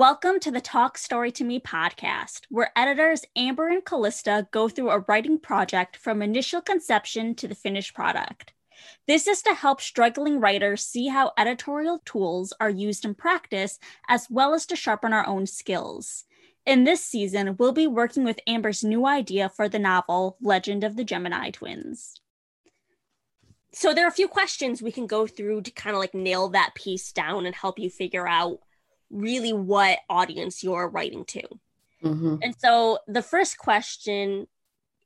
Welcome to the Talk Story to Me podcast, where editors Amber and Kallista go through a writing project from initial conception to the finished product. This is to help struggling writers see how editorial tools are used in practice, as well as to sharpen our own skills. In this season, we'll be working with Amber's new idea for the novel, Legend of the Gemini Twins. So, there are a few questions we can go through to kind of like nail that piece down and help you figure out really what audience you're writing to. Mm-hmm. And so the first question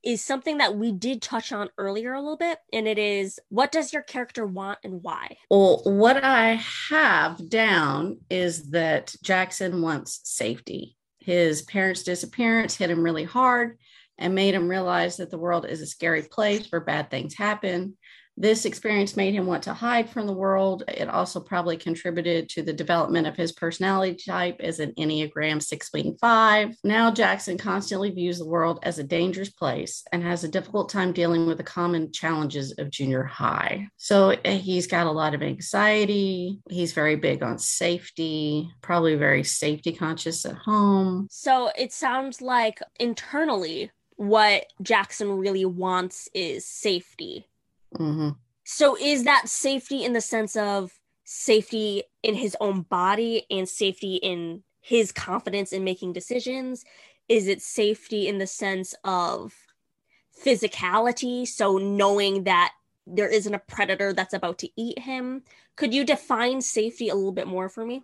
is something that we did touch on earlier a little bit, and it is what does your character want and why? Well, what I have down is that Jackson wants safety. His parents' disappearance hit him really hard and made him realize that the world is a scary place where bad things happen. This experience made him want to hide from the world. It also probably contributed to the development of his personality type as an Enneagram 6 wing 5. Now, Jackson constantly views the world as a dangerous place and has a difficult time dealing with the common challenges of junior high. So eh, he's got a lot of anxiety. He's very big on safety, probably very safety conscious at home. So it sounds like internally, what Jackson really wants is safety Mm-hmm. So is that safety in the sense of safety in his own body and safety in his confidence in making decisions? Is it safety in the sense of physicality? So knowing that there isn't a predator that's about to eat him. Could you define safety a little bit more for me?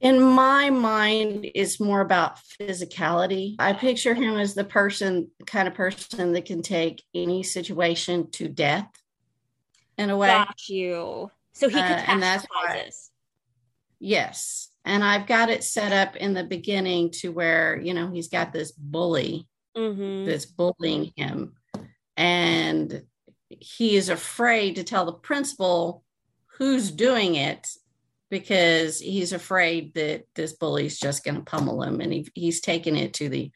In my mind it's more about physicality. I picture him as the person kind of person that can take any situation to death in a way. Got you. So he could uh, and that's why, yes. And i've got it set up in the beginning to where you know he's got this bully mm-hmm. that's bullying him. And he is afraid to tell the principal who's doing it because he's afraid that this bully's just going to pummel him and he, he's taking it to the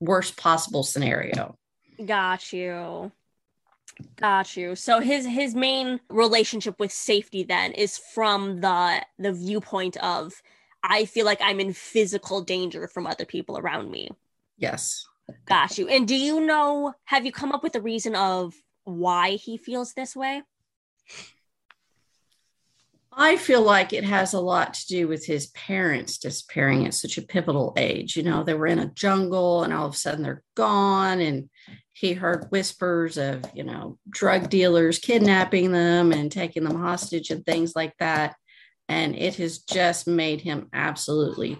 worst possible scenario. Got you. Got you. So his his main relationship with safety then is from the the viewpoint of i feel like i'm in physical danger from other people around me. Yes. Got you. And do you know have you come up with a reason of why he feels this way I feel like it has a lot to do with his parents disappearing at such a pivotal age. You know, they were in a jungle and all of a sudden they're gone. And he heard whispers of, you know, drug dealers kidnapping them and taking them hostage and things like that. And it has just made him absolutely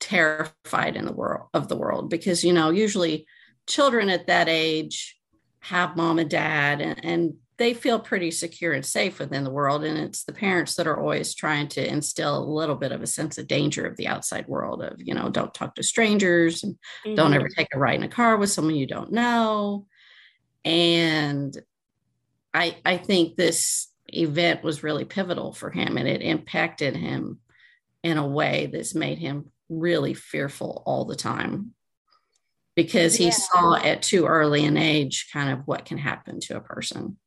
terrified in the world of the world because, you know, usually children at that age have mom and dad and, and they feel pretty secure and safe within the world. And it's the parents that are always trying to instill a little bit of a sense of danger of the outside world of, you know, don't talk to strangers and mm-hmm. don't ever take a ride in a car with someone you don't know. And I I think this event was really pivotal for him and it impacted him in a way that's made him really fearful all the time because he yeah. saw at too early an age kind of what can happen to a person.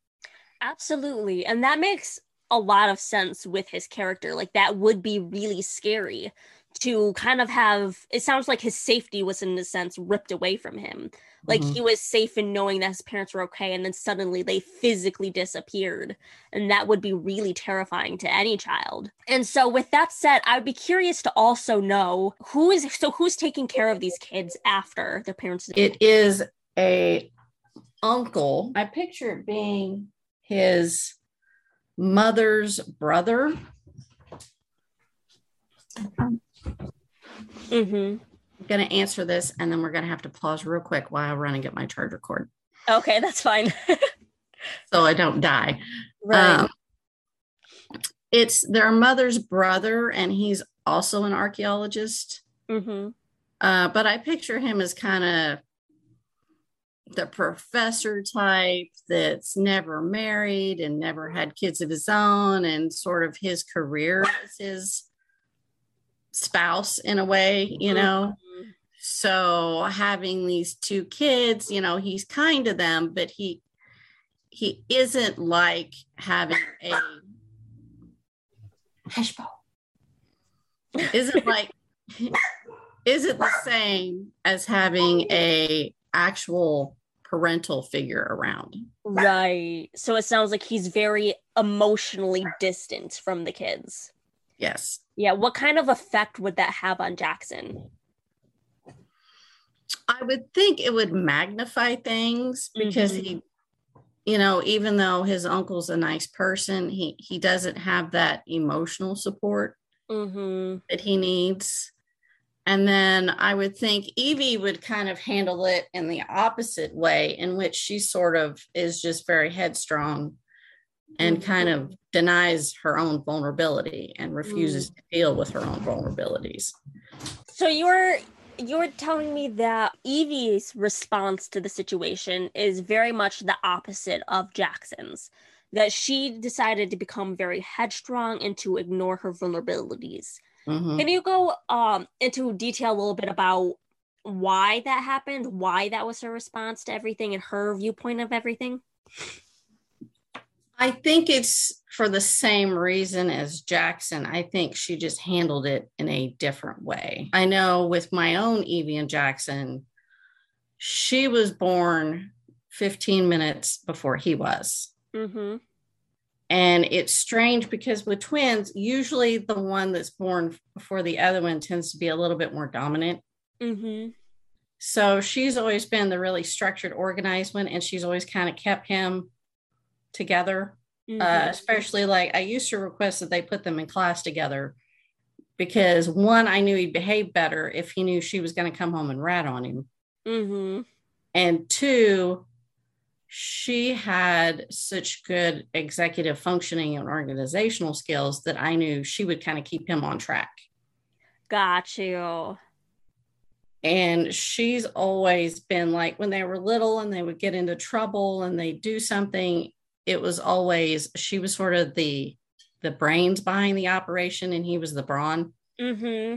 Absolutely. And that makes a lot of sense with his character. Like that would be really scary to kind of have it sounds like his safety was in a sense ripped away from him. Like mm-hmm. he was safe in knowing that his parents were okay and then suddenly they physically disappeared. And that would be really terrifying to any child. And so with that said, I would be curious to also know who is so who's taking care of these kids after their parents It is a uncle. I picture it being his mother's brother. Mm-hmm. I'm going to answer this and then we're going to have to pause real quick while I run and get my charger cord. Okay, that's fine. so I don't die. Right. Um, it's their mother's brother, and he's also an archaeologist. Mm-hmm. Uh, but I picture him as kind of the professor type that's never married and never had kids of his own and sort of his career as his spouse in a way you know mm-hmm. so having these two kids you know he's kind to them but he he isn't like having a is it like is it the same as having a actual parental figure around. Right. So it sounds like he's very emotionally distant from the kids. Yes. Yeah. What kind of effect would that have on jackson? I would think it would magnify things because mm-hmm. he you know even though his uncle's a nice person he he doesn't have that emotional support mm-hmm. that he needs and then I would think Evie would kind of handle it in the opposite way, in which she sort of is just very headstrong and mm-hmm. kind of denies her own vulnerability and refuses mm. to deal with her own vulnerabilities. So you're you're telling me that Evie's response to the situation is very much the opposite of Jackson's. That she decided to become very headstrong and to ignore her vulnerabilities Mm-hmm. Can you go um, into detail a little bit about why that happened, why that was her response to everything, and her viewpoint of everything? I think it's for the same reason as Jackson. I think she just handled it in a different way. I know with my own Evie and Jackson, she was born 15 minutes before he was. Mm-hmm. And it's strange because with twins, usually the one that's born before the other one tends to be a little bit more dominant. Mm-hmm. So she's always been the really structured, organized one, and she's always kind of kept him together. Uh, mm-hmm. Uh, especially like I used to request that they put them in class together because one, I knew he'd behave better if he knew she was going to come home and rat on him. Mm-hmm. And two, she had such good executive functioning and organizational skills that I knew she would kind of keep him on track. Got you. And she's always been like when they were little and they would get into trouble and they do something, it was always she was sort of the the brains behind the operation and he was the brawn. Mm-hmm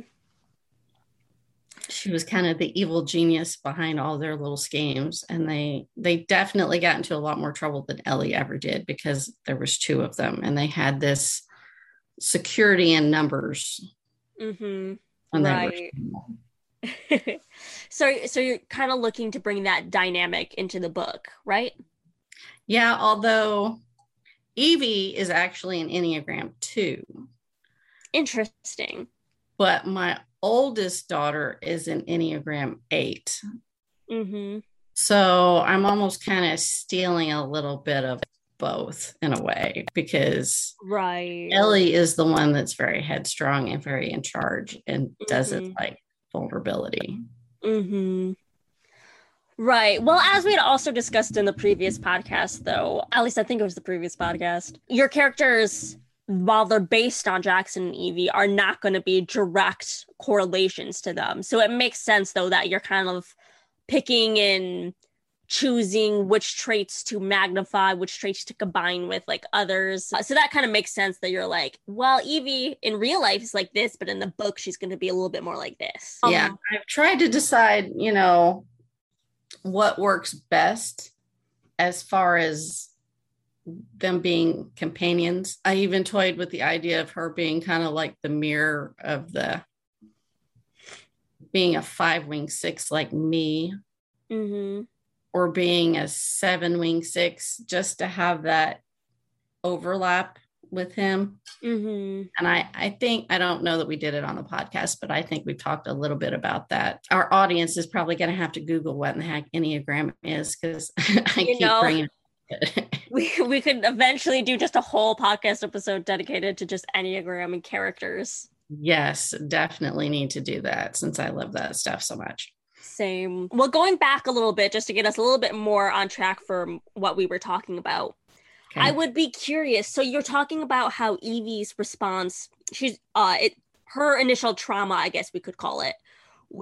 she was kind of the evil genius behind all their little schemes and they they definitely got into a lot more trouble than ellie ever did because there was two of them and they had this security in numbers. Mm-hmm. right. So so you're kind of looking to bring that dynamic into the book right? Yeah although evie is actually an enneagram too interesting but my oldest daughter is an Enneagram 8. Mm-hmm. So I'm almost kind of stealing a little bit of both in a way because right Ellie is the one that's very headstrong and very in charge and mm-hmm. doesn't like vulnerability. Mm-hmm. Right. Well, as we had also discussed in the previous podcast, though, at least I think it was the previous podcast, your characters while they're based on Jackson and Evie, are not going to be direct correlations to them. So it makes sense, though, that you're kind of picking and choosing which traits to magnify, which traits to combine with like others. So that kind of makes sense that you're like, well, Evie in real life is like this, but in the book, she's going to be a little bit more like this. Yeah. Um, I've tried to decide, you know, what works best as far as them being companions. I even toyed with the idea of her being kind of like the mirror of the being a five wing six like me, mm-hmm. or being a seven wing six, just to have that overlap with him. Mm-hmm. And I, I think, I don't know that we did it on the podcast, but I think we've talked a little bit about that. Our audience is probably going to have to Google what in the heck Enneagram is because I you keep know, bringing we we could eventually do just a whole podcast episode dedicated to just Enneagram and characters. Yes, definitely need to do that since I love that stuff so much. Same. Well, going back a little bit just to get us a little bit more on track for what we were talking about. Okay. I would be curious. So you're talking about how Evie's response, she's uh it her initial trauma, I guess we could call it,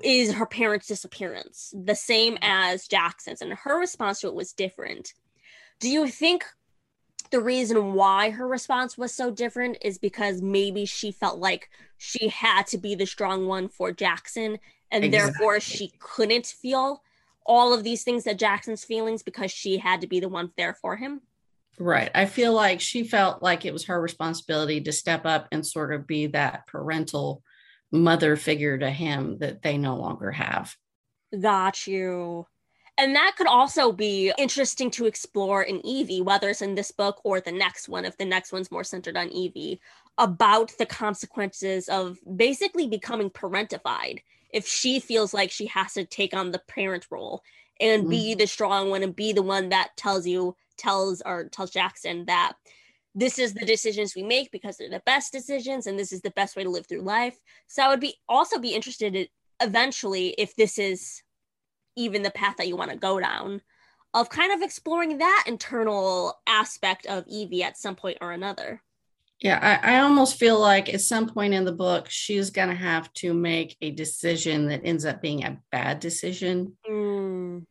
is her parents' disappearance, the same as Jackson's, and her response to it was different. Do you think the reason why her response was so different is because maybe she felt like she had to be the strong one for Jackson and exactly. therefore she couldn't feel all of these things that Jackson's feelings because she had to be the one there for him? Right. I feel like she felt like it was her responsibility to step up and sort of be that parental mother figure to him that they no longer have. Got you. And that could also be interesting to explore in Evie, whether it's in this book or the next one, if the next one's more centered on Evie, about the consequences of basically becoming parentified. If she feels like she has to take on the parent role and mm-hmm. be the strong one and be the one that tells you, tells or tells Jackson that this is the decisions we make because they're the best decisions and this is the best way to live through life. So I would be also be interested in eventually if this is even the path that you want to go down of kind of exploring that internal aspect of Evie at some point or another. Yeah, I, I almost feel like at some point in the book, she's going to have to make a decision that ends up being a bad decision. Mm.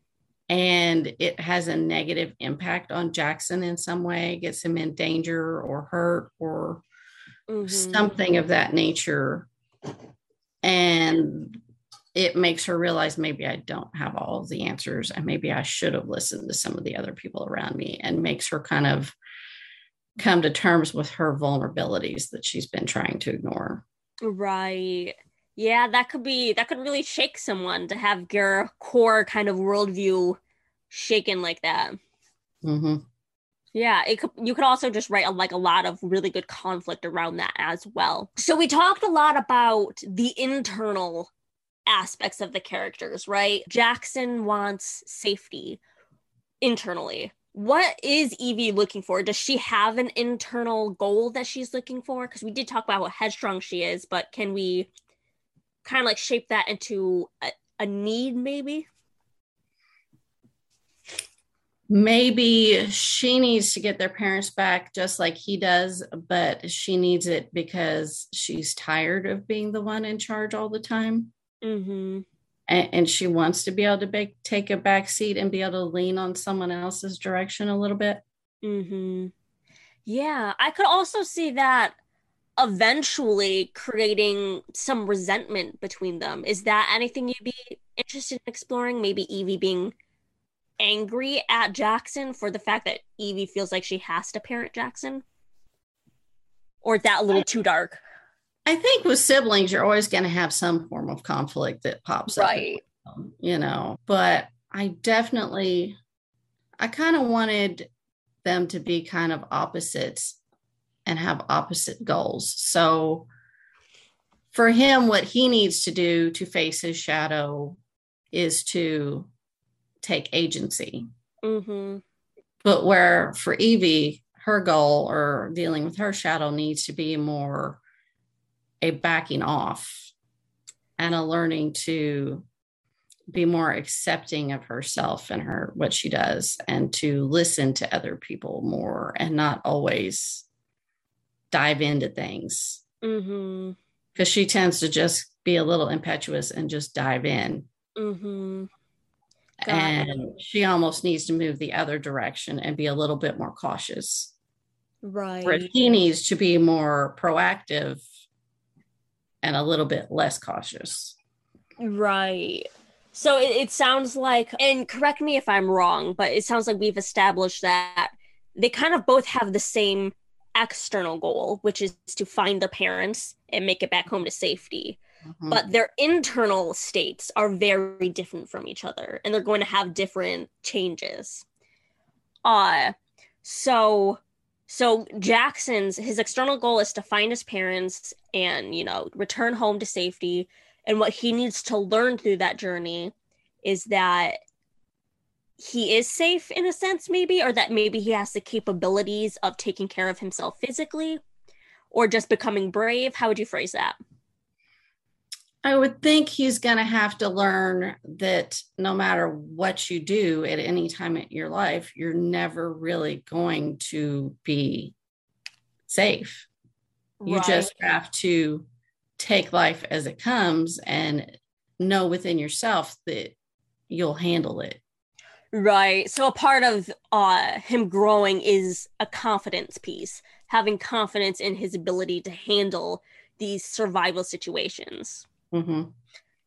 And it has a negative impact on Jackson in some way, gets him in danger or hurt or mm-hmm. something of that nature. And it makes her realize maybe I don't have all of the answers and maybe I should have listened to some of the other people around me and makes her kind of come to terms with her vulnerabilities that she's been trying to ignore. Right. Yeah, that could be that could really shake someone to have your core kind of worldview shaken like that. Mm-hmm. Yeah, it could, you could also just write a, like a lot of really good conflict around that as well. So we talked a lot about the internal aspects of the characters, right? Jackson wants safety internally. What is Evie looking for? Does she have an internal goal that she's looking for? Because we did talk about how headstrong she is, but can we kind of like shape that into a, a need, maybe? maybe she needs to get their parents back just like he does, but she needs it because she's tired of being the one in charge all the time. Mm-hmm. And, and, she wants to be able to be, take a back seat and be able to lean on someone else's direction a little bit. Mm-hmm. Yeah, I could also see that eventually creating some resentment between them. Is that anything you'd be interested in exploring? Maybe Evie being angry at Jackson for the fact that Evie feels like she has to parent Jackson? Or is that a little too dark? I think with siblings, you're always going to have some form of conflict that pops right. up. Right. You know, but I definitely, I kind of wanted them to be kind of opposites and have opposite goals. So for him, what he needs to do to face his shadow is to take agency. Mm-hmm. But where for Evie, her goal or dealing with her shadow needs to be more a backing off and a learning to be more accepting of herself and her what she does and to listen to other people more and not always dive into things. Because mm-hmm. she tends to just be a little impetuous and just dive in. Mm-hmm. and she almost needs to move the other direction and be a little bit more cautious. Right. Where he needs to be more proactive and a little bit less cautious. Right. So it, it, sounds like, and correct me if I'm wrong, but it sounds like we've established that they kind of both have the same external goal, which is to find the parents and make it back home to safety. Mm-hmm. But their internal states are very different from each other and they're going to have different changes. Uh so so Jackson's his external goal is to find his parents and, you know, return home to safety. And what he needs to learn through that journey is that he is safe in a sense, maybe, or that maybe he has the capabilities of taking care of himself physically or just becoming brave. How would you phrase that? I would think he's going to have to learn that no matter what you do at any time in your life, you're never really going to be safe. Right. You just have to take life as it comes and know within yourself that you'll handle it. Right. So a part of uh, him growing is a confidence piece, having confidence in his ability to handle these survival situations. Mm-hmm.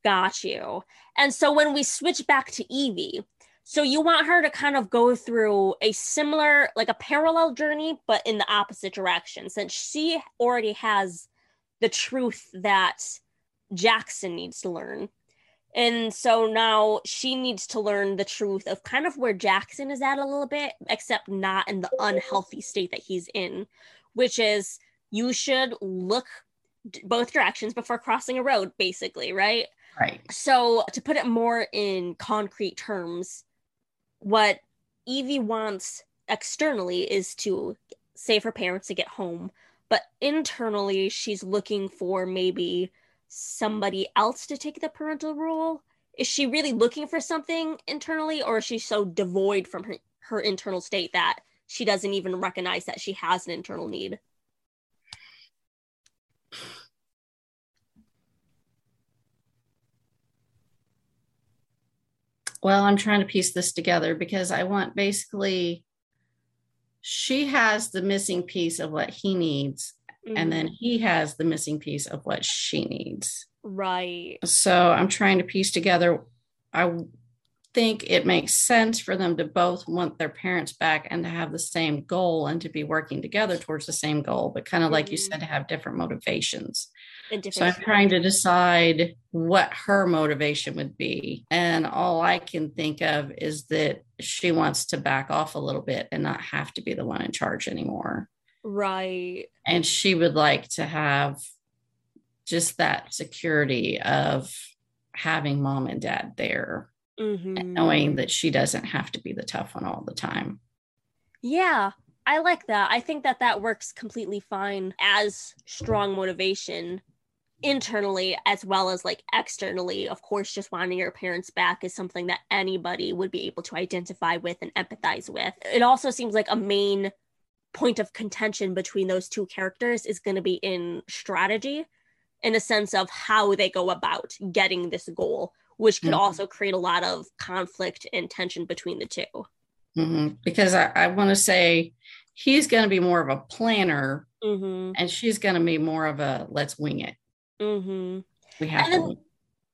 Got you. And so when we switch back to Evie, so you want her to kind of go through a similar, like a parallel journey, but in the opposite direction, since she already has the truth that Jackson needs to learn. And so now she needs to learn the truth of kind of where Jackson is at a little bit, except not in the unhealthy state that he's in, which is you should look both directions before crossing a road, basically, right? Right. So, to put it more in concrete terms, what Evie wants externally is to save her parents to get home, but internally, she's looking for maybe somebody else to take the parental role. Is she really looking for something internally, or is she so devoid from her, her internal state that she doesn't even recognize that she has an internal need? Well, I'm trying to piece this together because I want basically she has the missing piece of what he needs, mm-hmm. and then he has the missing piece of what she needs. Right. So I'm trying to piece together. I think it makes sense for them to both want their parents back and to have the same goal and to be working together towards the same goal, but kind of mm-hmm. like you said, mm-hmm. to have different motivations so I'm trying to decide what her motivation would be. And all I can think of is that she wants to back off a little bit and not have to be the one in charge anymore. Right. And she would like to have just that security of having mom and dad there mm-hmm. and knowing that she doesn't have to be the tough one all the time. Yeah. I like that. I think that that works completely fine as strong motivation internally as well as like externally of course just wanting your parents back is something that anybody would be able to identify with and empathize with it also seems like a main point of contention between those two characters is going to be in strategy in a sense of how they go about getting this goal which could mm-hmm. also create a lot of conflict and tension between the 2 mm-hmm. because i, I want to say he's going to be more of a planner mm-hmm. and she's going to be more of a let's wing it Mm-hmm. We have then, to.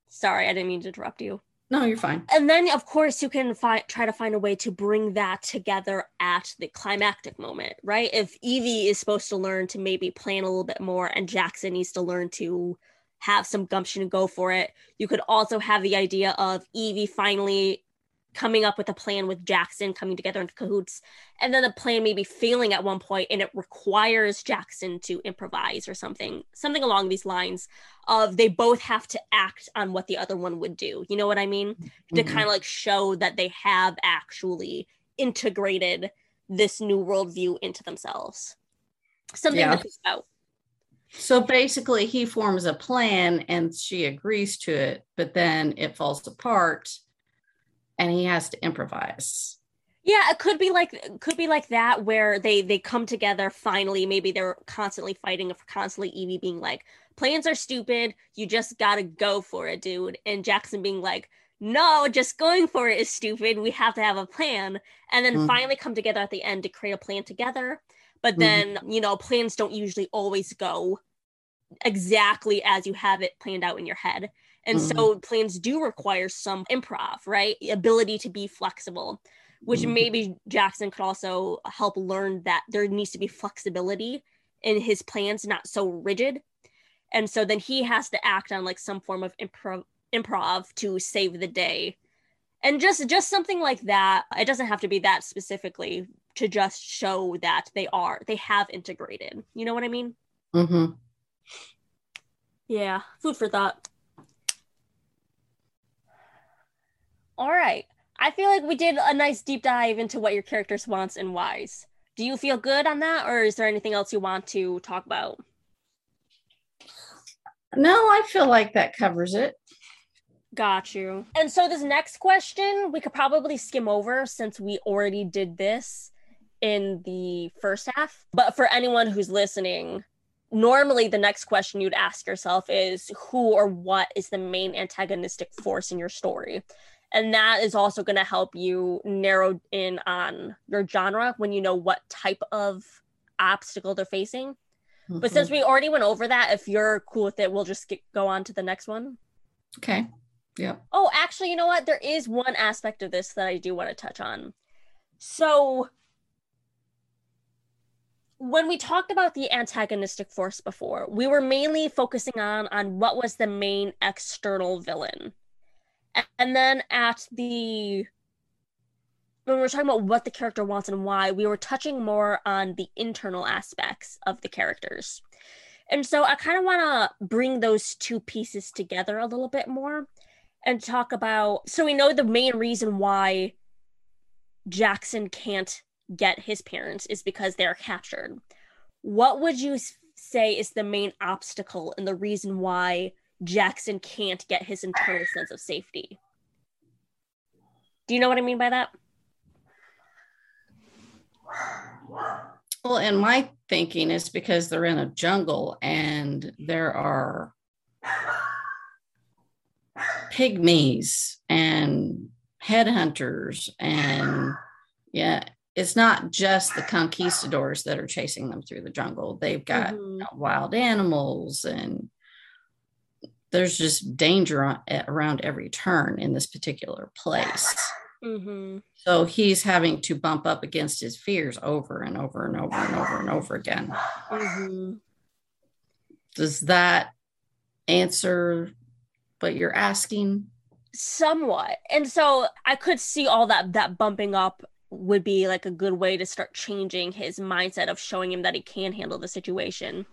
Sorry, I didn't mean to interrupt you. No, you're fine. And then, of course, you can fi- try to find a way to bring that together at the climactic moment, right? If Evie is supposed to learn to maybe plan a little bit more and Jackson needs to learn to have some gumption and go for it, you could also have the idea of Evie finally coming up with a plan with Jackson coming together in cahoots, and then the plan maybe failing at one point, and it requires Jackson to improvise or something, something along these lines of they both have to act on what the other one would do. You know what I mean? Mm-hmm. To kind of like show that they have actually integrated this new worldview into themselves. Something yeah. to think about. So basically, he forms a plan and she agrees to it, but then it falls apart and he has to improvise. Yeah it could be like could be like that where they they come together finally. Maybe they're constantly fighting for constantly evie being like plans are stupid. You just gotta go for it dude. And jackson being like no just going for it is stupid. We have to have a plan. And then mm-hmm. finally come together at the end to create a plan together but mm-hmm. then mm-hmm. you know plans don't usually always go exactly as you have it planned out in your head and mm-hmm. so plans do require some improv, right? Ability to be flexible, which mm-hmm. maybe Jackson could also help learn that there needs to be flexibility in his plans, not so rigid. And so then he has to act on like some form of improv improv to save the day. And just just something like that. It doesn't have to be that specifically to just show that they are they have integrated. You know what I mean? Mm-hmm. Yeah, food for thought. All right. I feel like we did a nice deep dive into what your characters wants and whys. Do you feel good on that, or is there anything else you want to talk about? No, I feel like that covers it. Got you. And so, this next question we could probably skim over since we already did this in the first half. But for anyone who's listening, normally the next question you'd ask yourself is who or what is the main antagonistic force in your story? and that is also going to help you narrow in on your genre when you know what type of obstacle they're facing mm-hmm. but since we already went over that if you're cool with it we'll just get, go on to the next one okay yeah oh actually you know what there is one aspect of this that i do want to touch on so when we talked about the antagonistic force before, we were mainly focusing on on what was the main external villain. And then at the when we were talking about what the character wants and why, we were touching more on the internal aspects of the characters. And so I kind of want to bring those two pieces together a little bit more and talk about so we know the main reason why Jackson can't get his parents is because they're captured. What would you say is the main obstacle and the reason why Jackson can't get his internal sense of safety? Do you know what I mean by that? Well, in my thinking, it's because they're in a jungle and there are pygmies and headhunters and yeah it's not just the conquistadors that are chasing them through the jungle. They've got mm-hmm. you know, wild animals and there's just danger on, around every turn in this particular place. Mm-hmm. So he's having to bump up against his fears over and over and over and over and over again. Mm-hmm. Does that answer what you're asking? Somewhat. And so I could see all that that bumping up would be like a good way to start changing his mindset of showing him that he can handle the situation.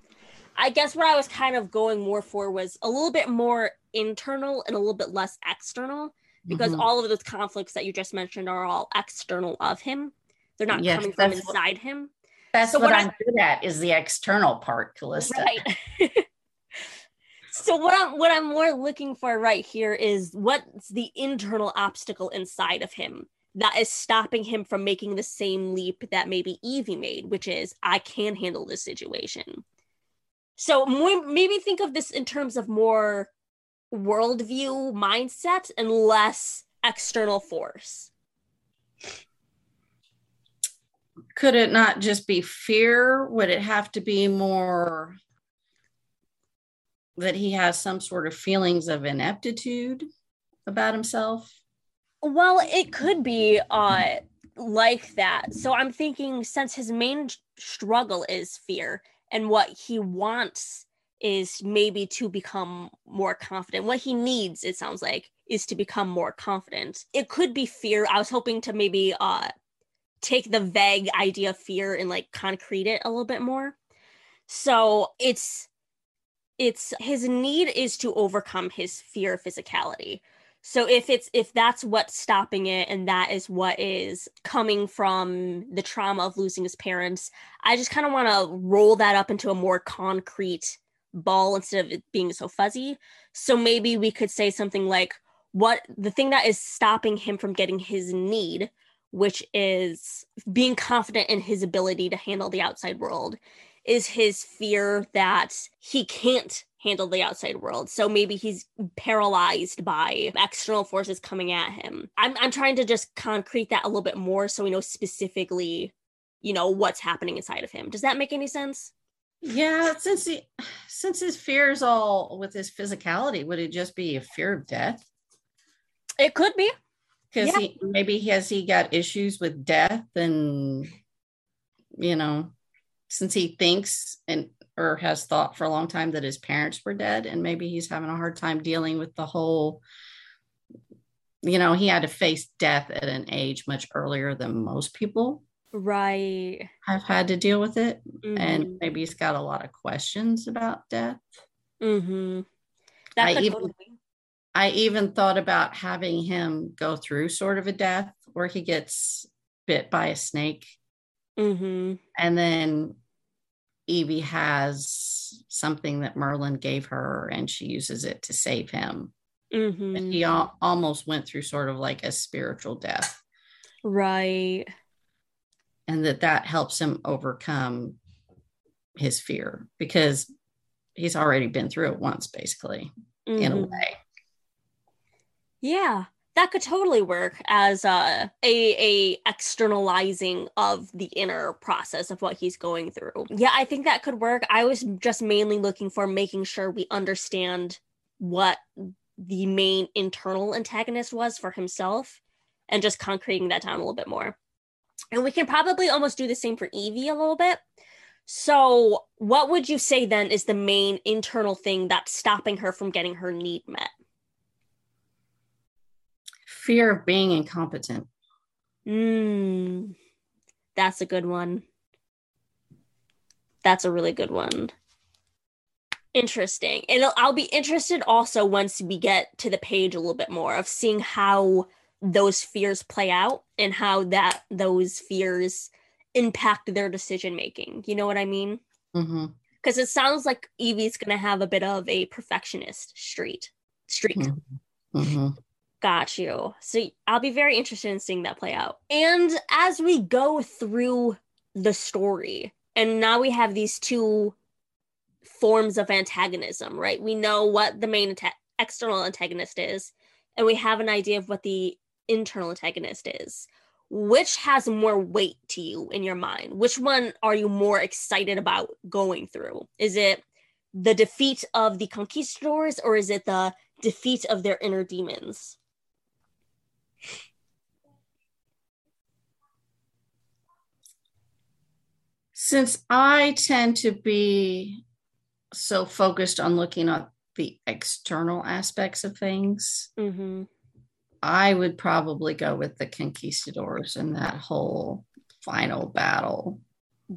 I guess what I was kind of going more for was a little bit more internal and a little bit less external because mm-hmm. all of those conflicts that you just mentioned are all external of him. They're not yes, coming from inside what, him. That's so what, what I'm good at is the external part, Kallista. Right. so what I'm what I'm more looking for right here is what's the internal obstacle inside of him that is stopping him from making the same leap that maybe Evie made, which is I can handle this situation. So maybe think of this in terms of more worldview mindset and less external force. Could it not just be fear? Would it have to be more that he has some sort of feelings of ineptitude about himself? Well, it could be uh like that. So I'm thinking since his main struggle is fear and what he wants is maybe to become more confident. What he needs, it sounds like, is to become more confident. It could be fear. I was hoping to maybe uh take the vague idea of fear and like concrete it a little bit more. So it's it's his need is to overcome his fear of physicality. So if it's if that's what's stopping it and that is what is coming from the trauma of losing his parents, I just kind of want to roll that up into a more concrete ball instead of it being so fuzzy. So maybe we could say something like what the thing that is stopping him from getting his need, which is being confident in his ability to handle the outside world, is his fear that he can't handle the outside world. So maybe he's paralyzed by external forces coming at him. I'm I'm trying to just concrete that a little bit more so we know specifically, you know, what's happening inside of him. Does that make any sense? Yeah, since he since his fear is all with his physicality, would it just be a fear of death? It could be. Because yeah. he maybe has he got issues with death and you know, since he thinks and or has thought for a long time that his parents were dead and maybe he's having a hard time dealing with the whole you know he had to face death at an age much earlier than most people right have had to deal with it mm-hmm. and maybe he's got a lot of questions about death mm-hmm. I even, I even thought about having him go through sort of a death where he gets bit by a snake mm-hmm. and then Evie has something that Merlin gave her and she uses it to save him. Mm-hmm. And he al- almost went through sort of like a spiritual death. Right. And that that helps him overcome his fear because he's already been through it once, basically, mm-hmm. in a mm-hmm. way. Yeah that could totally work as a, a a externalizing of the inner process of what he's going through. Yeah, I think that could work. I was just mainly looking for making sure we understand what the main internal antagonist was for himself and just concreting that down a little bit more. And we can probably almost do the same for Evie a little bit. So, what would you say then is the main internal thing that's stopping her from getting her need met? Fear of being incompetent. Mm, that's a good one. That's a really good one. Interesting. And I'll be interested also once we get to the page a little bit more of seeing how those fears play out and how that those fears impact their decision making. You know what I mean? Because Mm-hmm. it sounds like Evie's going to have a bit of a perfectionist street streak. Mm-hmm. Got you. So I'll be very interested in seeing that play out. And as we go through the story, and now we have these two forms of antagonism, right? We know what the main external antagonist is, and we have an idea of what the internal antagonist is. Which has more weight to you in your mind? Which one are you more excited about going through? Is it the defeat of the conquistadors or is it the defeat of their inner demons? Since I tend to be so focused on looking at the external aspects of things, Mm-hmm. I would probably go with the conquistadors and that whole final battle.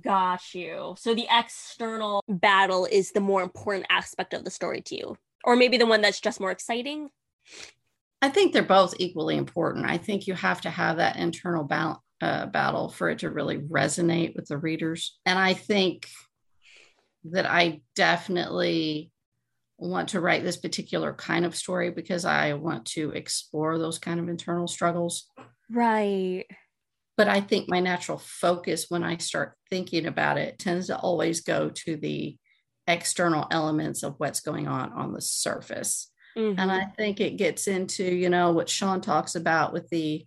Got you. So the external battle is the more important aspect of the story to you, or maybe the one that's just more exciting. I think they're both equally important. I think you have to have that internal ba- uh, battle for it to really resonate with the readers. And I think that I definitely want to write this particular kind of story because I want to explore those kind of internal struggles. Right. But I think my natural focus when I start thinking about it tends to always go to the external elements of what's going on on the surface. Mm-hmm. And I think it gets into, you know, what Shawn talks about with the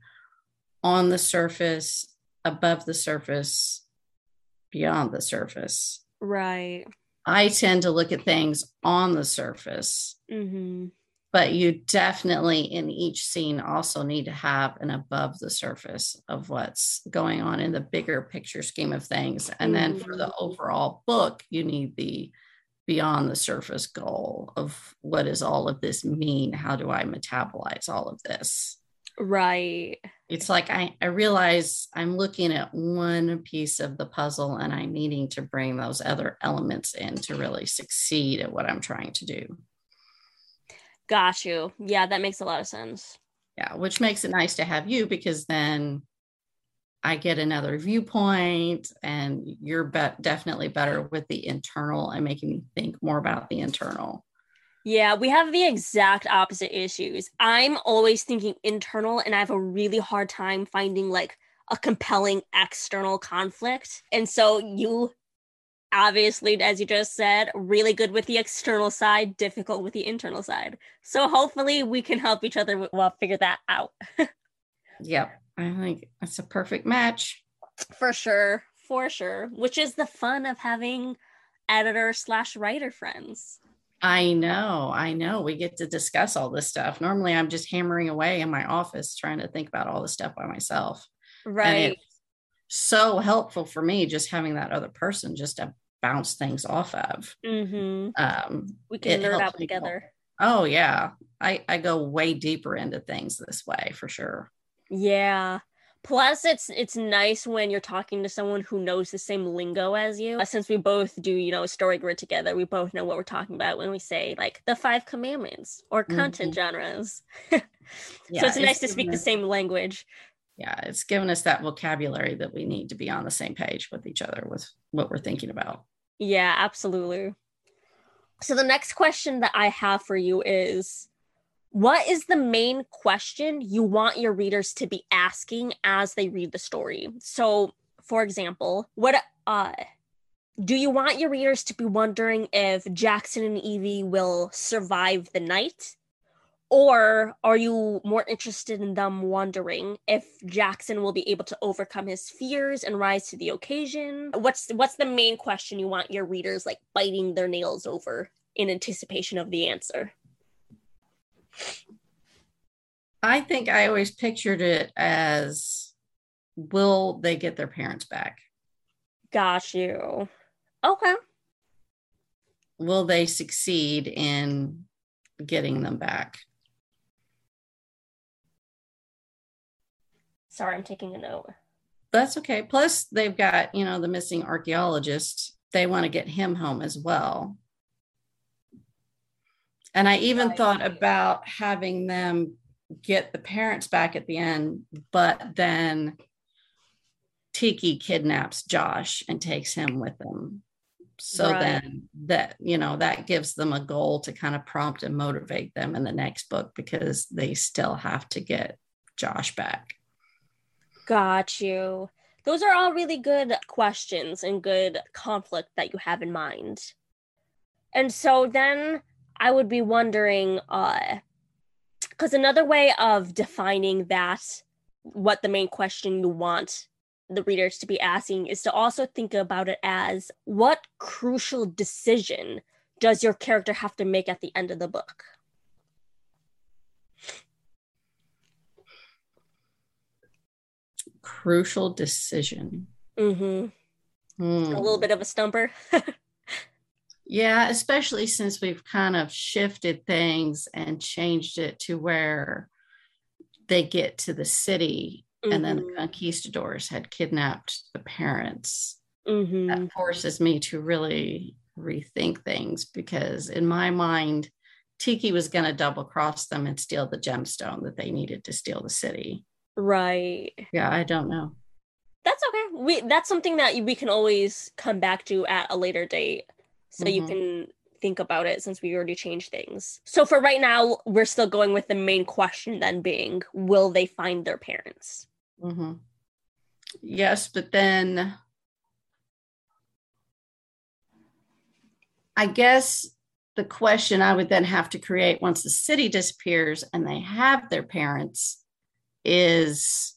on the surface, above the surface, beyond the surface. right. I tend to look at things on the surface, Mm-hmm. but you definitely in each scene also need to have an above the surface of what's going on in the bigger picture scheme of things. And then for the overall book, you need the beyond the surface goal of what does all of this mean? How do I metabolize all of this? Right. It's like I, I realize I'm looking at one piece of the puzzle and I'm needing to bring those other elements in to really succeed at what I'm trying to do. Got you. Yeah, that makes a lot of sense. Yeah, which makes it nice to have you because then I get another viewpoint and you're be- definitely better with the internal and making me think more about the internal. Yeah, we have the exact opposite issues. I'm always thinking internal, and I have a really hard time finding like a compelling external conflict. And so you obviously, as you just said, really good with the external side, difficult with the internal side. So hopefully we can help each other well figure that out. Yep. I think that's a perfect match. for sure. For sure. Which is the fun of having editor slash writer friends. I know. I know. We get to discuss all this stuff. Normally, I'm just hammering away in my office trying to think about all this stuff by myself. Right. so helpful for me just having that other person just to bounce things off of. Mm-hmm. Um, We can nerd out go. together. oh, yeah. I, I go way deeper into things this way for sure. Yeah. Plus, it's it's nice when you're talking to someone who knows the same lingo as you. Uh, Since we both do, you know, story grid together, we both know what we're talking about when we say like the five commandments or content genres. so Yeah, it's nice to speak the same language. Yeah, it's given us that vocabulary that we need to be on the same page with each other with what we're thinking about. Yeah, absolutely. So the next question that I have for you is what is the main question you want your readers to be asking as they read the story? So, for example, what uh do you want your readers to be wondering if Jackson and Evie will survive the night? Or are you more interested in them wondering if Jackson will be able to overcome his fears and rise to the occasion? What's what's the main question you want your readers like biting their nails over in anticipation of the answer? I think I always pictured it as will they get their parents back? Got you. Okay. Will they succeed in getting them back? Sorry, I'm taking a note. That's okay. Plus, they've got, you know, the missing archaeologist. They want to get him home as well. And I even Right. thought about having them get the parents back at the end, but then Tiki kidnaps Josh and takes him with them. So Right. then that, you know, that gives them a goal to kind of prompt and motivate them in the next book because they still have to get Josh back. Got you. Those are all really good questions and good conflict that you have in mind. And so then I would be wondering, uh, because another way of defining that, what the main question you want the readers to be asking is to also think about it as what crucial decision does your character have to make at the end of the book? Crucial decision. Mm-hmm. Hmm. A little bit of a stumper. Yeah, especially since we've kind of shifted things and changed it to where they get to the city and then the conquistadors had kidnapped the parents. Mm-hmm. That forces me to really rethink things because, in my mind, Tiki was going to double cross them and steal the gemstone that they needed to steal the city. Right. Yeah, I don't know. That's okay. We that's something that we can always come back to at a later date, so you Mhm. can think about it since we already changed things. So for right now, we're still going with the main question then being, will they find their parents? hmm Yes, but then I guess the question I would then have to create once the city disappears and they have their parents is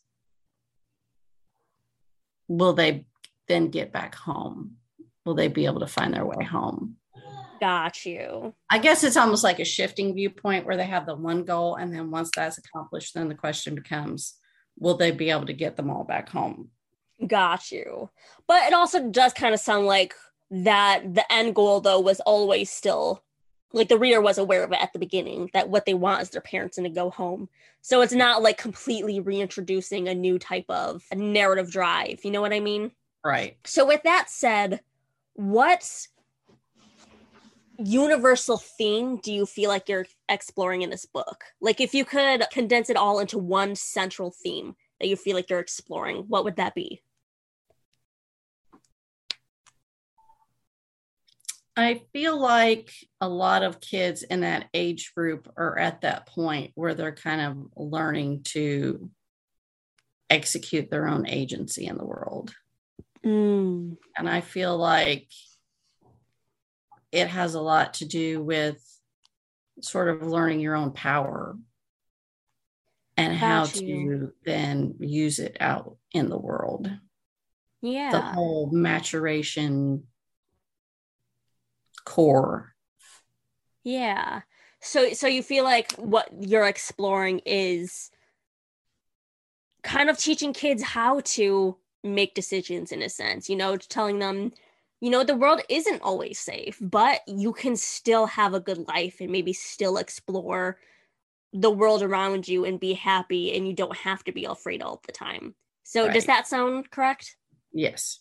will they then get back home? Will they be able to find their way home? Got you. I guess it's almost like a shifting viewpoint where they have the one goal, and then once that's accomplished, then the question becomes will they be able to get them all back home? Got you. But it also does kind of sound like that the end goal though was always still like the reader was aware of it at the beginning that what they want is their parents and to go home. So it's not like completely reintroducing a new type of narrative drive. You know what I mean? Right. So with that said, what universal theme do you feel like you're exploring in this book? Like if you could condense it all into one central theme that you feel like you're exploring, what would that be? I feel like a lot of kids in that age group are at that point where they're kind of learning to execute their own agency in the world. Mm, And I feel like it has a lot to do with sort of learning your own power and how you. to then use it out in the world. Yeah. The whole maturation core. Yeah. So so you feel like what you're exploring is kind of teaching kids how to make decisions in a sense, you know, telling them, you know, the world isn't always safe, but you can still have a good life and maybe still explore the world around you and be happy and you don't have to be afraid all the time. So does that sound correct? Yes.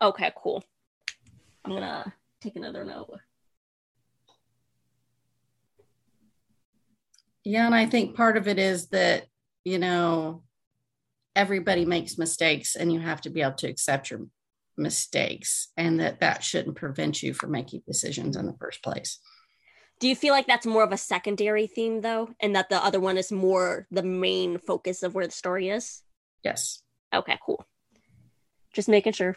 Okay, cool. I'm going to take another note. Yeah, and I think part of it is that, you know, everybody makes mistakes and you have to be able to accept your mistakes and that that shouldn't prevent you from making decisions in the first place. Do you feel like that's more of a secondary theme though, and that the other one is more the main focus of where the story is? Yes. Okay, cool. Just making sure.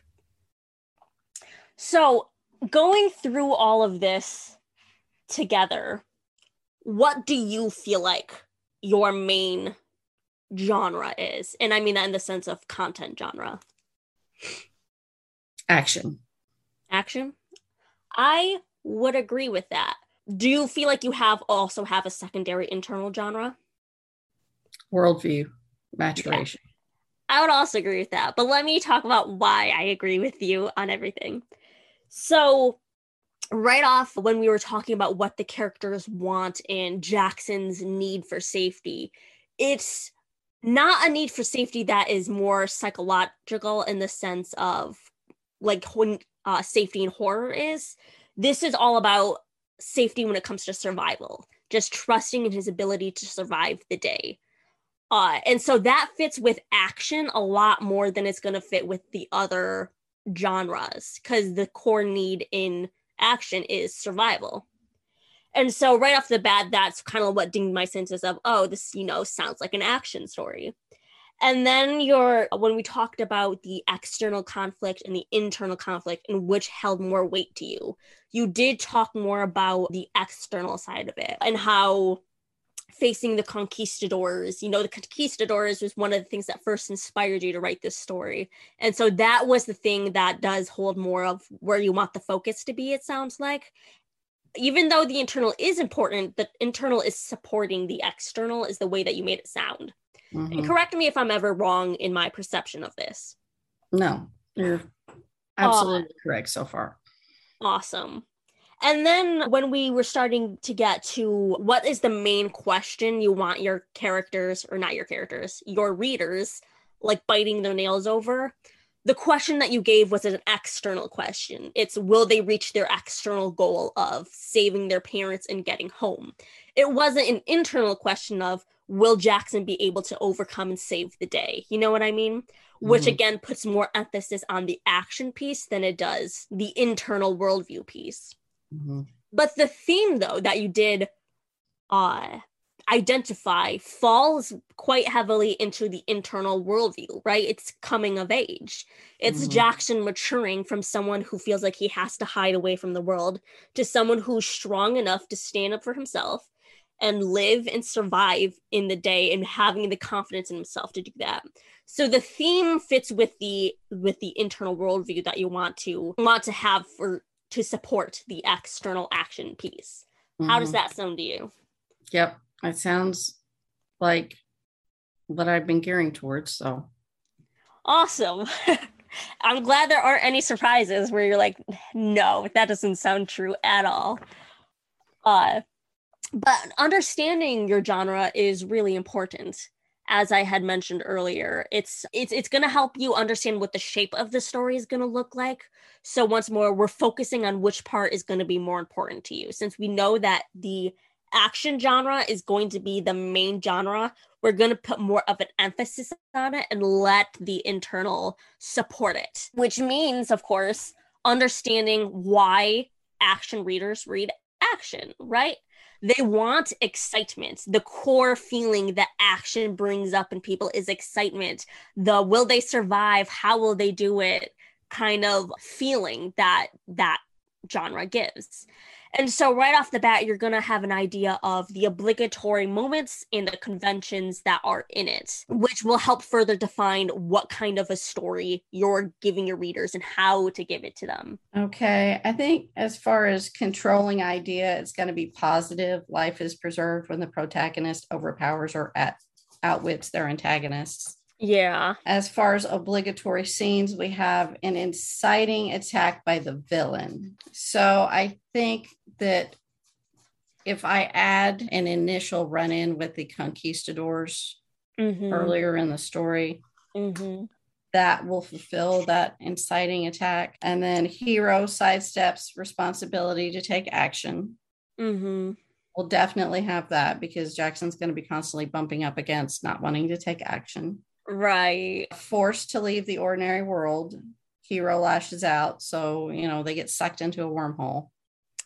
So, going through all of this together, what do you feel like your main genre is? And I mean that in the sense of content genre. Action. Action? I would agree with that. Do you feel like you have also have a secondary internal genre? Worldview. Maturation. I would also agree with that. But let me talk about why I agree with you on everything. So, right off when we were talking about what the characters want and Jackson's need for safety, it's not a need for safety that is more psychological in the sense of like when uh, safety and horror is. This is all about safety when it comes to survival, just trusting in his ability to survive the day. Uh, and so that fits with action a lot more than it's going to fit with the other genres because the core need in action is survival. And so right off the bat, that's kind of what dinged my senses of, oh, this, you know, sounds like an action story. And then your when we talked about the external conflict and the internal conflict and which held more weight to you, you did talk more about the external side of it and how facing the conquistadors, you know, the conquistadors was one of the things that first inspired you to write this story. And so that was the thing that does hold more of where you want the focus to be, it sounds like. Even though the internal is important, the internal is supporting the external, is the way that you made it sound. Mm-hmm. And correct me if I'm ever wrong in my perception of this. No, you're absolutely uh, correct so far. Awesome. And then when we were starting to get to what is the main question you want your characters, or not your characters, your readers, like biting their nails over, the question that you gave was an external question. It's will they reach their external goal of saving their parents and getting home? It wasn't an internal question of will Jackson be able to overcome and save the day? You know what I mean? Mm-hmm. Which again puts more emphasis on the action piece than it does the internal worldview piece. Mm-hmm. But the theme, though, that you did uh, identify falls quite heavily into the internal worldview, right? It's coming of age. It's mm-hmm. Jackson maturing from someone who feels like he has to hide away from the world to someone who's strong enough to stand up for himself and live and survive in the day and having the confidence in himself to do that so the theme fits with the with the internal worldview that you want to want to have for to support the external action piece mm-hmm. how does mm-hmm. that sound to you yep it sounds like what i've been gearing towards so. Awesome. I'm glad there aren't any surprises where you're like no that doesn't sound true at all. Uh but understanding your genre is really important as i had mentioned earlier. It's it's it's going to help you understand what the shape of the story is going to look like. So once more we're focusing on which part is going to be more important to you. Since we know that the action genre is going to be the main genre we're going to put more of an emphasis on it and let the internal support it which means of course understanding why action readers read action right they want excitement. The core feeling that action brings up in people is excitement. The will they survive? How will they do it? kind of feeling that that genre gives. And so, right off the bat, you're going to have an idea of the obligatory moments and the conventions that are in it, which will help further define what kind of a story you're giving your readers and how to give it to them. Okay. I think as far as controlling idea, it's going to be positive. Life is preserved when the protagonist overpowers or at, outwits their antagonists. Yeah. As far as obligatory scenes, we have an inciting attack by the villain. So I think that if I add an initial run in with the conquistadors mm-hmm. earlier in the story, mm-hmm. that will fulfill that inciting attack. And then hero sidesteps responsibility to take action. Mm-hmm. We'll definitely have that because Jackson's going to be constantly bumping up against not wanting to take action. Right. Forced to leave the ordinary world, hero lashes out. So, you know, they get sucked into a wormhole.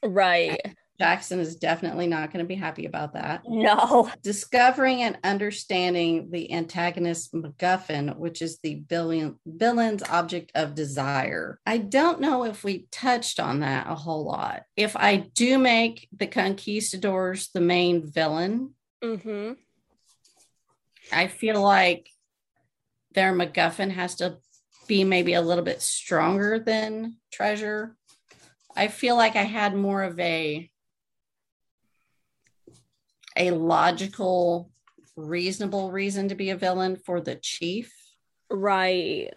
Right. Jackson is definitely not going to be happy about that. No. Discovering and understanding the antagonist MacGuffin, which is the villain, villain's object of desire. I don't know if we touched on that a whole lot. If I do make the conquistadors the main villain, mm-hmm. I feel like their MacGuffin has to be maybe a little bit stronger than Treasure. I feel like I had more of a a logical, reasonable reason to be a villain for the chief. Right.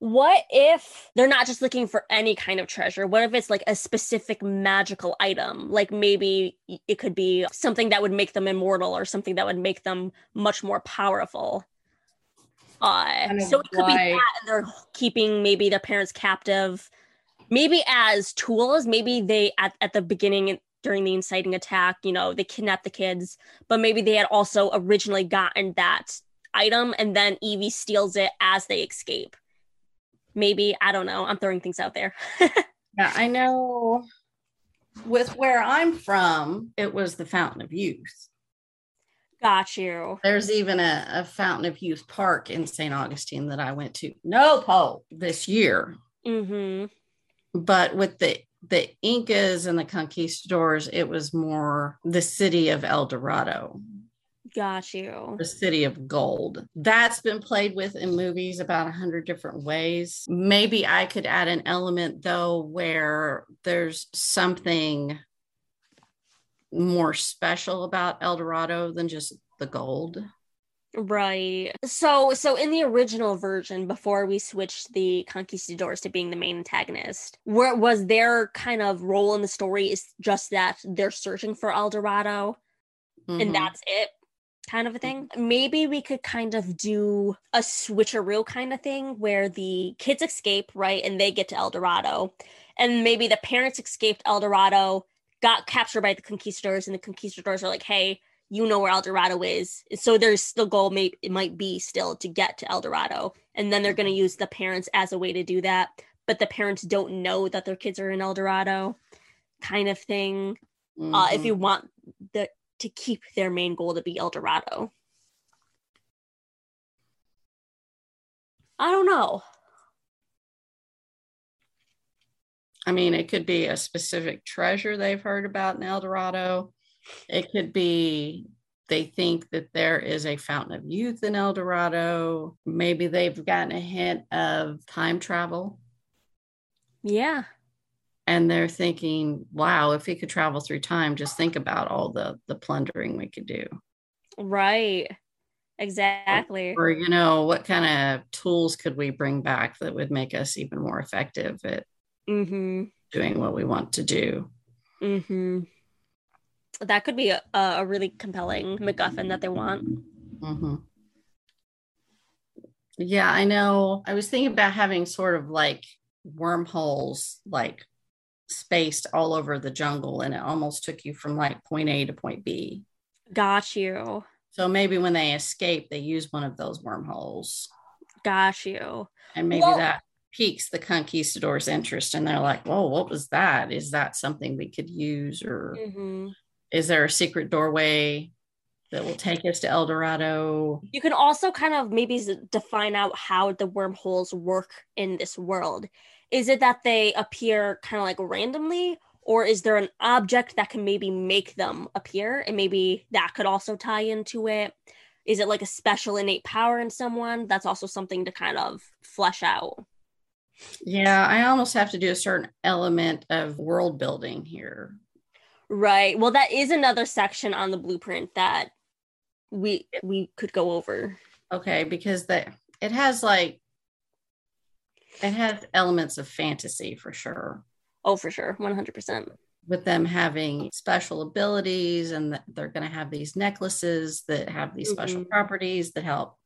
what if they're not just looking for any kind of treasure? What if it's like a specific magical item? Like maybe it could be something that would make them immortal or something that would make them much more powerful. Uh, so it could why... be that they're keeping maybe their parents captive. Maybe as tools, maybe they at, at the beginning during the inciting attack, you know, they kidnapped the kids, but maybe they had also originally gotten that item and then Evie steals it as they escape. Maybe i don't know. I'm throwing things out there. Yeah i know. With where i'm from it was the fountain of youth. Got you. There's even a, a fountain of youth park in st augustine that i went to. No pope this year. Mm-hmm. But with the the incas and the conquistadors it was more the city of el dorado Got you. The City of Gold. That's been played with in movies about a hundred different ways. Maybe I could add an element though where there's something more special about El Dorado than just the gold. Right. So so in the original version, before we switched the conquistadors to being the main antagonist, where was their kind of role in the story is just that they're searching for El Dorado. Mm-hmm. And that's it kind of a thing. Maybe we could kind of do a switcheroo kind of thing where the kids escape, right? And they get to El Dorado. And maybe the parents escaped El Dorado, got captured by the conquistadors, and the conquistadors are like, hey, you know where El Dorado is. So there's the goal, maybe it might be still to get to El Dorado. And then they're going to use the parents as a way to do that. But the parents don't know that their kids are in El Dorado, kind of thing. Mm-hmm. Uh, if you mm-hmm. want the to keep their main goal to be El Dorado. I don't know. I mean, it could be a specific treasure they've heard about in El Dorado. It could be they think that there is a fountain of youth in El Dorado. Maybe they've gotten a hint of time travel. Yeah and they're thinking wow if we could travel through time just think about all the the plundering we could do right exactly or, or, you know what kind of tools could we bring back that would make us even more effective at mm-hmm. doing what we want to do mm-hmm. That could be a, a really compelling macguffin that they want mm-hmm. yeah i know i was thinking about having sort of like wormholes like spaced all over the jungle and it almost took you from like point A to point B. Got you. So maybe when they escape, they use one of those wormholes. Got you. And maybe that piques the conquistadors' interest and they're like, whoa, what was that? Is that something we could use? Or mm-hmm. Is there a secret doorway that will take us to El Dorado? You can also kind of maybe define out how the wormholes work in this world. Is it that they appear kind of like randomly or is there an object that can maybe make them appear and maybe that could also tie into it? Is it like a special innate power in someone? That's also something to kind of flesh out. Yeah i almost have to do a certain element of world building here right well that is another section on the blueprint that we we could go over okay because that it has like it has elements of fantasy for sure. Oh, for sure. 100%. With them having special abilities, and they're going to have these necklaces that have these mm-hmm. special properties that help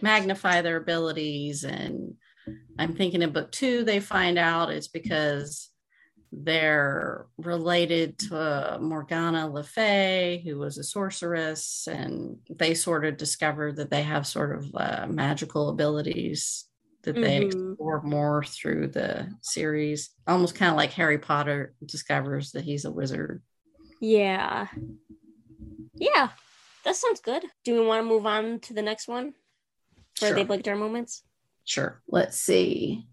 magnify their abilities. And I'm thinking in book two, they find out it's because they're related to Morgana Le Fay, who was a sorceress, and they sort of discover that they have sort of uh, magical abilities that they mm-hmm. explore more through the series. Almost kind of like Harry Potter discovers that he's a wizard. Yeah. Yeah. That sounds good. Do we want to move on to the next one? For sure. they blinked our moments? Sure. Let's see.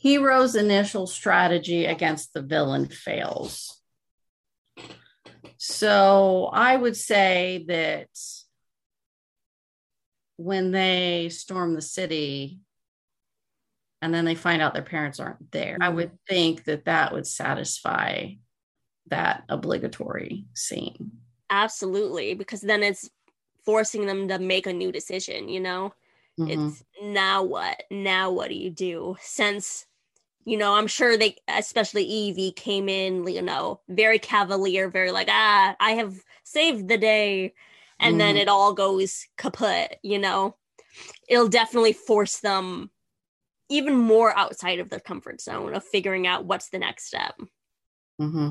Hero's initial strategy against the villain fails. So I would say that when they storm the city, and then they find out their parents aren't there. I would think that that would satisfy that obligatory scene. Absolutely, because then it's forcing them to make a new decision, you know? Mhm. It's now what? Now what do you do? Since you know, I'm sure they, especially Evie, came in, you know, very cavalier, very like, ah, I have saved the day. And then Mhm. it all goes kaput, you know. It'll definitely force them even more outside of their comfort zone of figuring out what's the next step. Mm-hmm.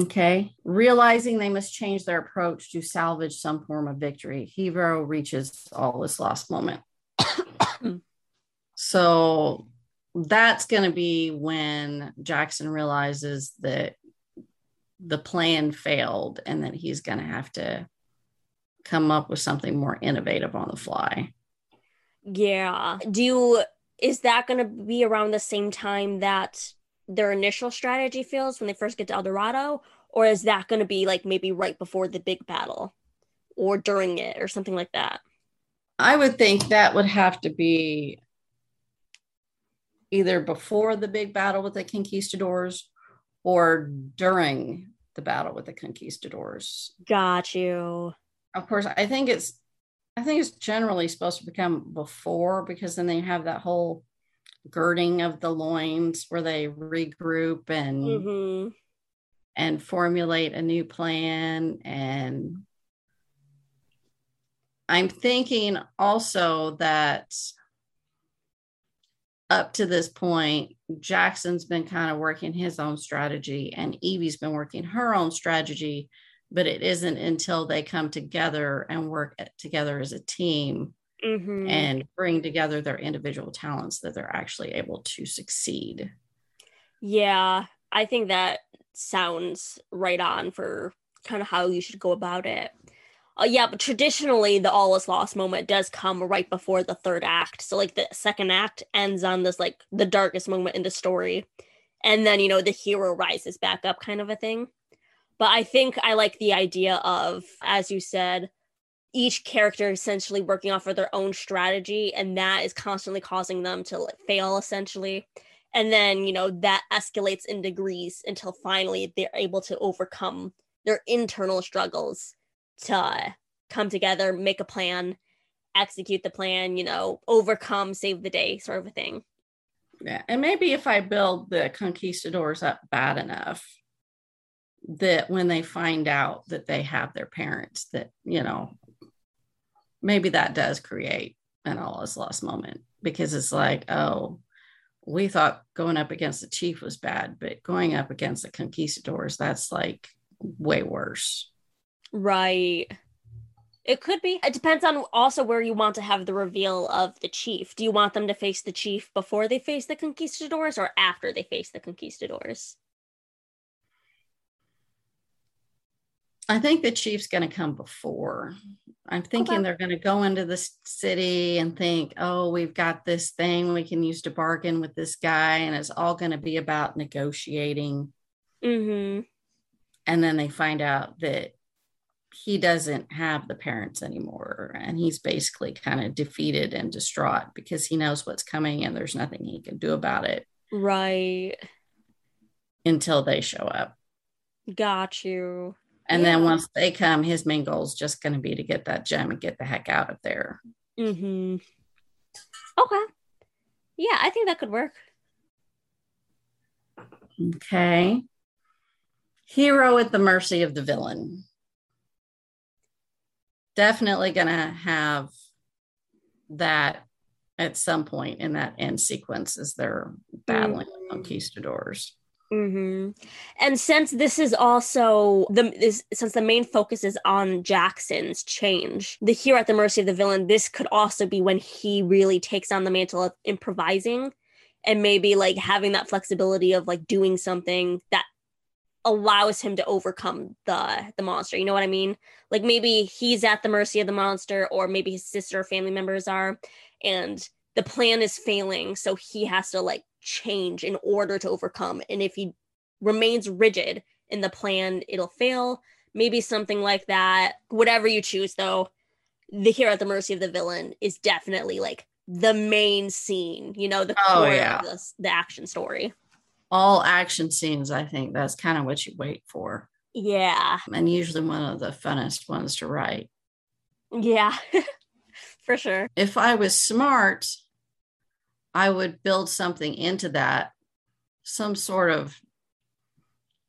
Okay. Realizing they must change their approach to salvage some form of victory, Hero reaches all this lost moment. so that's going to be when Jackson realizes that the plan failed and that he's going to have to come up with something more innovative on the fly. Yeah. Do you, is that going to be around the same time that their initial strategy fails when they first get to El Dorado? Or is that going to be like maybe right before the big battle or during it or something like that? I would think that would have to be either before the big battle with the conquistadors or during the battle with the conquistadors. Got you. Of course, I think it's I think it's generally supposed to become before because then they have that whole girding of the loins where they regroup and hmm and formulate a new plan and i'm thinking also that up to this point jackson's been kind of working his own strategy and evie's been working her own strategy but it isn't until they come together and work together as a team hmm and bring together their individual talents that they're actually able to succeed Yeah. I think that sounds right on for kind of how you should go about it. Uh, yeah, but traditionally, the all is lost moment does come right before the third act. So, like, the second act ends on this, like, the darkest moment in the story. And then, you know, the hero rises back up, kind of a thing. But I think I like the idea of, as you said, each character essentially working off of their own strategy, and that is constantly causing them to like, fail, essentially and then you know that escalates in degrees until finally they're able to overcome their internal struggles to come together make a plan execute the plan you know overcome save the day sort of a thing Yeah, and maybe if I build the conquistadors up bad enough that when they find out that they have their parents, that you know, maybe that does create an all is lost moment because it's like, oh, we thought going up against the chief was bad, but going up against the conquistadors, that's like way worse. Right it could be it depends on also where you want to have the reveal of the chief do you want them to face the chief before they face the conquistadors or after they face the conquistadors I think the chief's going to come before. I'm thinking Okay. they're going to go into the city and think, oh, we've got this thing we can use to bargain with this guy. And it's all going to be about negotiating. mm-hmm And then they find out that he doesn't have the parents anymore. And he's basically kind of defeated and distraught because he knows what's coming and there's nothing he can do about it right until they show up. got you And then once they come, his main goal is just going to be to get that gem and get the heck out of there. Mm-hmm. Okay. Yeah, I think that could work. Okay. Hero at the mercy of the villain. Definitely going to have that at some point in that end sequence as they're battling the conquistadors. Mm-hmm. And since this is also the this, since the main focus is on Jackson's change, the hero at the mercy of the villain, this could also be when he really takes on the mantle of improvising and maybe like having that flexibility of like doing something that allows him to overcome the the monster. You know what I mean? Like maybe he's at the mercy of the monster or maybe his sister or family members are and the plan is failing so he has to like change in order to overcome and if he remains rigid in the plan it'll fail maybe something like that whatever you choose though the hero at the mercy of the villain is definitely like the main scene you know the Oh, core yeah. of the, the action story All action scenes, I think that's kind of what you wait for. yeah And usually one of the funnest ones to write. yeah For sure. If I was smart, I would build something into that, some sort of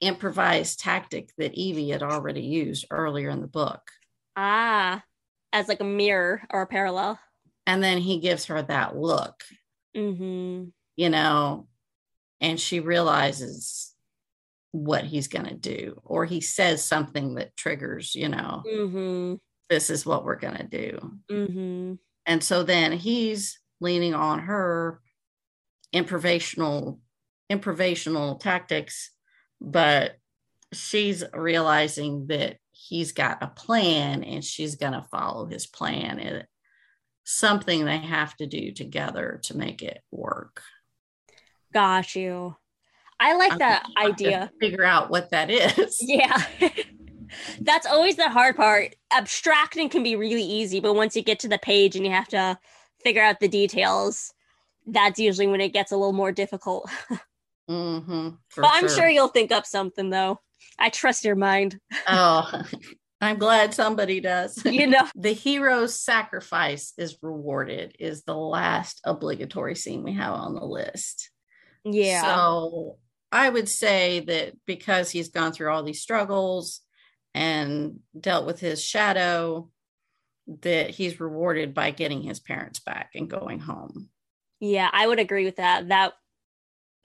improvised tactic that Evie had already used earlier in the book. Ah, as like a mirror or a parallel. And then he gives her that look, Mm-hmm. you know, and she realizes what he's going to do, or he says something that triggers, you know, Mm-hmm. this is what we're going to do. Mm-hmm. And so then he's leaning on her improvisational improvisational tactics, but she's realizing that he's got a plan and she's going to follow his plan. and something they have to do together to make it work. Got you. I like that I have to idea. Figure out what that is. Yeah. That's always the hard part. Abstracting can be really easy, but once you get to the page and you have to figure out the details, that's usually when it gets a little more difficult. hmm but I'm sure you'll think up something though. I trust your mind. Oh, I'm glad somebody does. You know. the hero's sacrifice is rewarded is the last obligatory scene we have on the list. Yeah. So I would say that because he's gone through all these struggles and dealt with his shadow, that he's rewarded by getting his parents back and going home. Yeah, I would agree with that. That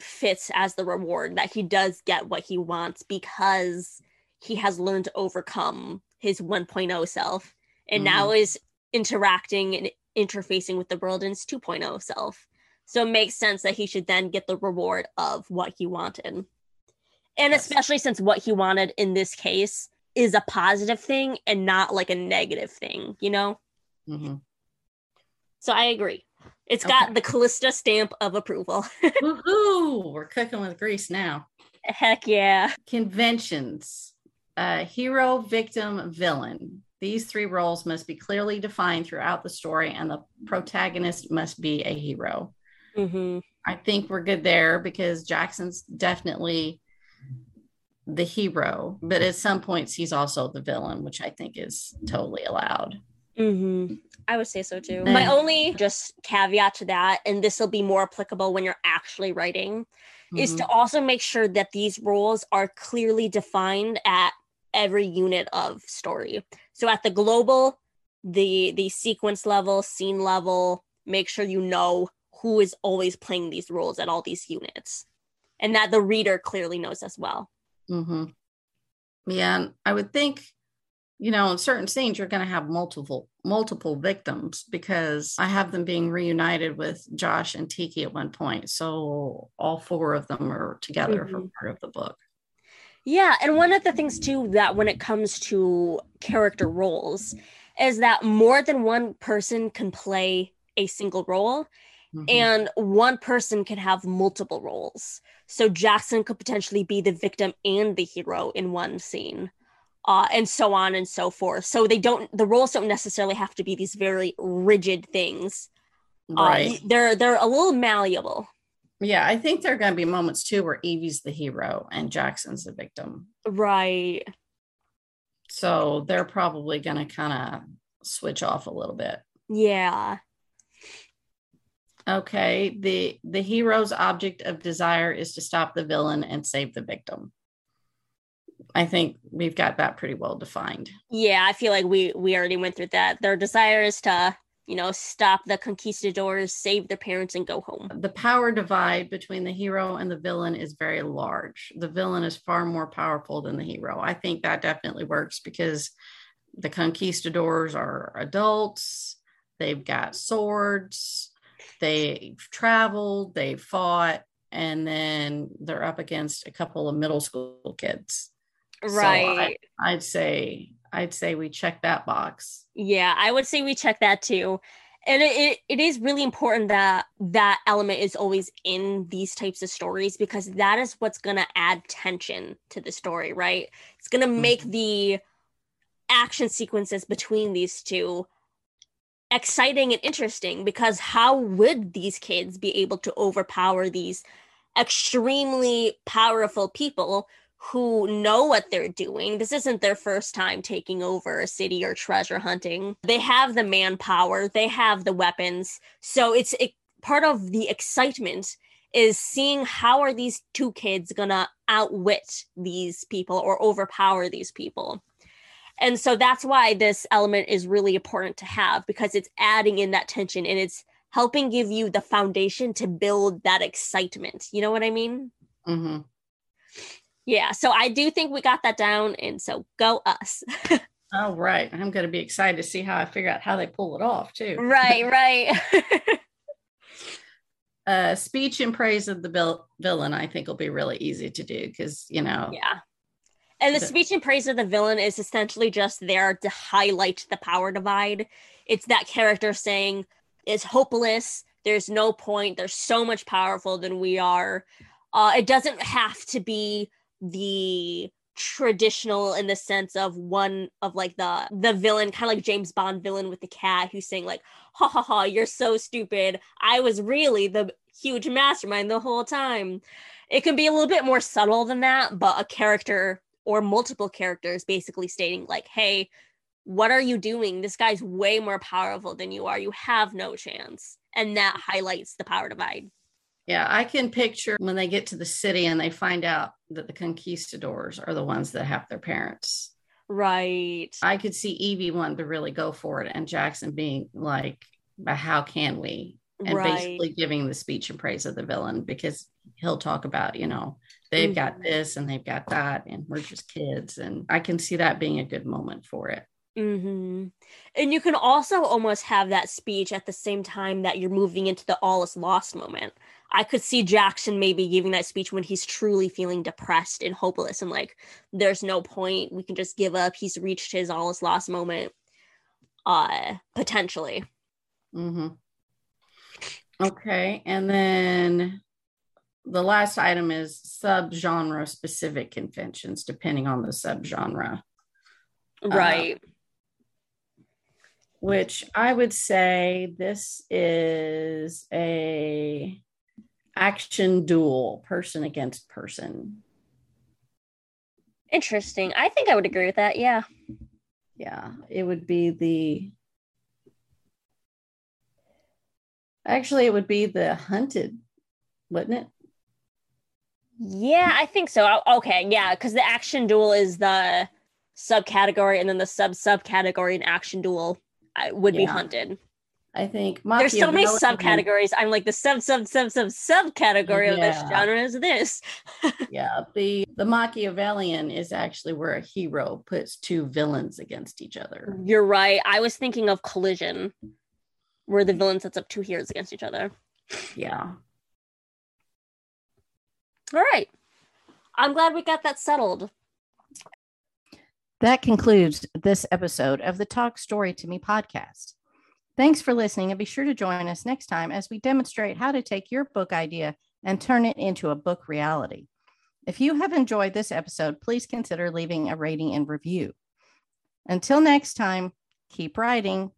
fits as the reward that he does get what he wants because he has learned to overcome his 1.0 self and now mm-hmm. is interacting and interfacing with the world in his 2.0 self. So it makes sense that he should then get the reward of what he wanted. And Yes. especially since what he wanted in this case is a positive thing and not like a negative thing, you know? Mhm. So I agree. It's got Okay. the Kallista stamp of approval. Woohoo! We're cooking with grease now. Heck yeah. Conventions uh, hero, victim, villain. These three roles must be clearly defined throughout the story, and the protagonist must be a hero. Mm-hmm. I think we're good there because Jackson's definitely the hero, but at some points he's also the villain, which I think is totally allowed. Mm-hmm. I would say so too. My only just caveat to that, and this will be more applicable when you're actually writing, is Mhm. to also make sure that these roles are clearly defined at every unit of story. So at the global, the the sequence level, scene level, make sure you know who is always playing these roles at all these units. And that the reader clearly knows as well. Mm-hmm. Yeah, and I would think, you know, in certain scenes you're going to have multiple multiple victims because I have them being reunited with Josh and Tiki at one point, so all four of them are together for part of the book. Yeah, and one of the things too that when it comes to character roles is that more than one person can play a single role Mhm. and one person can have multiple roles. So Jackson could potentially be the victim and the hero in one scene. Uh, and so on and so forth. So they don't the roles don't necessarily have to be these very rigid things. Uh, right. they're they're a little malleable. Yeah, I think there are going to be moments too where Evie's the hero and Jackson's the victim. Right. So they're probably going to kind of switch off a little bit. Yeah. Okay, the the hero's object of desire is to stop the villain and save the victim. I think we've got that pretty well defined. Yeah, I feel like we we already went through that. Their desire is to, you know, stop the conquistadors, save their parents, and go home. The power divide between the hero and the villain is very large. The villain is far more powerful than the hero. I think that definitely works because the conquistadors are adults, they've got swords, they've traveled, they've fought, and then they're up against a couple of middle school kids. So Right. I'd say I'd say we check that box. yeah, I would say we check that too. And it, it, it is really important that that element is always in these types of stories because that is what's going to add tension to the story, right? It's going to make mm-hmm. the action sequences between these two exciting and interesting because how would these kids be able to overpower these extremely powerful people who know what they're doing. This isn't their first time taking over a city or treasure hunting. They have the manpower, they have the weapons. So it's it, part of the excitement is seeing how are these two kids going to outwit these people or overpower these people. And so that's why this element is really important to have because it's adding in that tension and it's helping give you the foundation to build that excitement. You know what I mean? Mm-hmm. Yeah. So I do think we got that down. And so go us. All right. I'm going to be excited to see how I figure out how they pull it off, too. right, right. uh, speech in praise of the vil- villain, I think, will be really easy to do because, you know. Yeah. And the, speech in praise of the villain is essentially just there to highlight the power divide. It's that character saying, it's hopeless. There's no point. They're so much powerful than we are. Uh, it doesn't have to be the traditional in the sense of one of like the the villain kind of like James Bond villain with the cat who's saying like ha ha ha you're so stupid I was really the huge mastermind the whole time it can be a little bit more subtle than that but a character or multiple characters basically stating like hey what are you doing this guy's way more powerful than you are you have no chance and that highlights the power divide yeah, I can picture when they get to the city and they find out that the conquistadors are the ones that have their parents. Right. I could see Evie wanting to really go for it and Jackson being like, how can we? And right. basically giving the speech and praise of the villain because he'll talk about, you know, they've mm-hmm. got this and they've got that, and we're just kids. And I can see that being a good moment for it. Mm-hmm. And you can also almost have that speech at the same time that you're moving into the all is lost moment. I could see Jackson maybe giving that speech when he's truly feeling depressed and hopeless and like there's no point. We can just give up. He's reached his all is lost moment. Uh potentially. Mm-hmm. Okay. And then the last item is subgenre specific conventions, depending on the subgenre. Right. Uh, which I would say this is a action duel, person against person. Interesting. I think I would agree with that. Yeah. Yeah, it would be the Actually, it would be the hunted, wouldn't it? Yeah, I think so. Okay, yeah, because the action duel is the subcategory, and then the sub subcategory in action duel uh, would yeah. be hunted. I think there's so many subcategories. I'm like the sub sub sub sub subcategory yeah. of this genre is this. yeah, the the Machiavellian is actually where a hero puts two villains against each other. You're right. I was thinking of Collision, where the villain sets up two heroes against each other. Yeah. All right. I'm glad we got that settled. That concludes this episode of the Talk Story to Me podcast. Thanks for listening and be sure to join us next time as we demonstrate how to take your book idea and turn it into a book reality. If you have enjoyed this episode, please consider leaving a rating and review. Until next time, keep writing.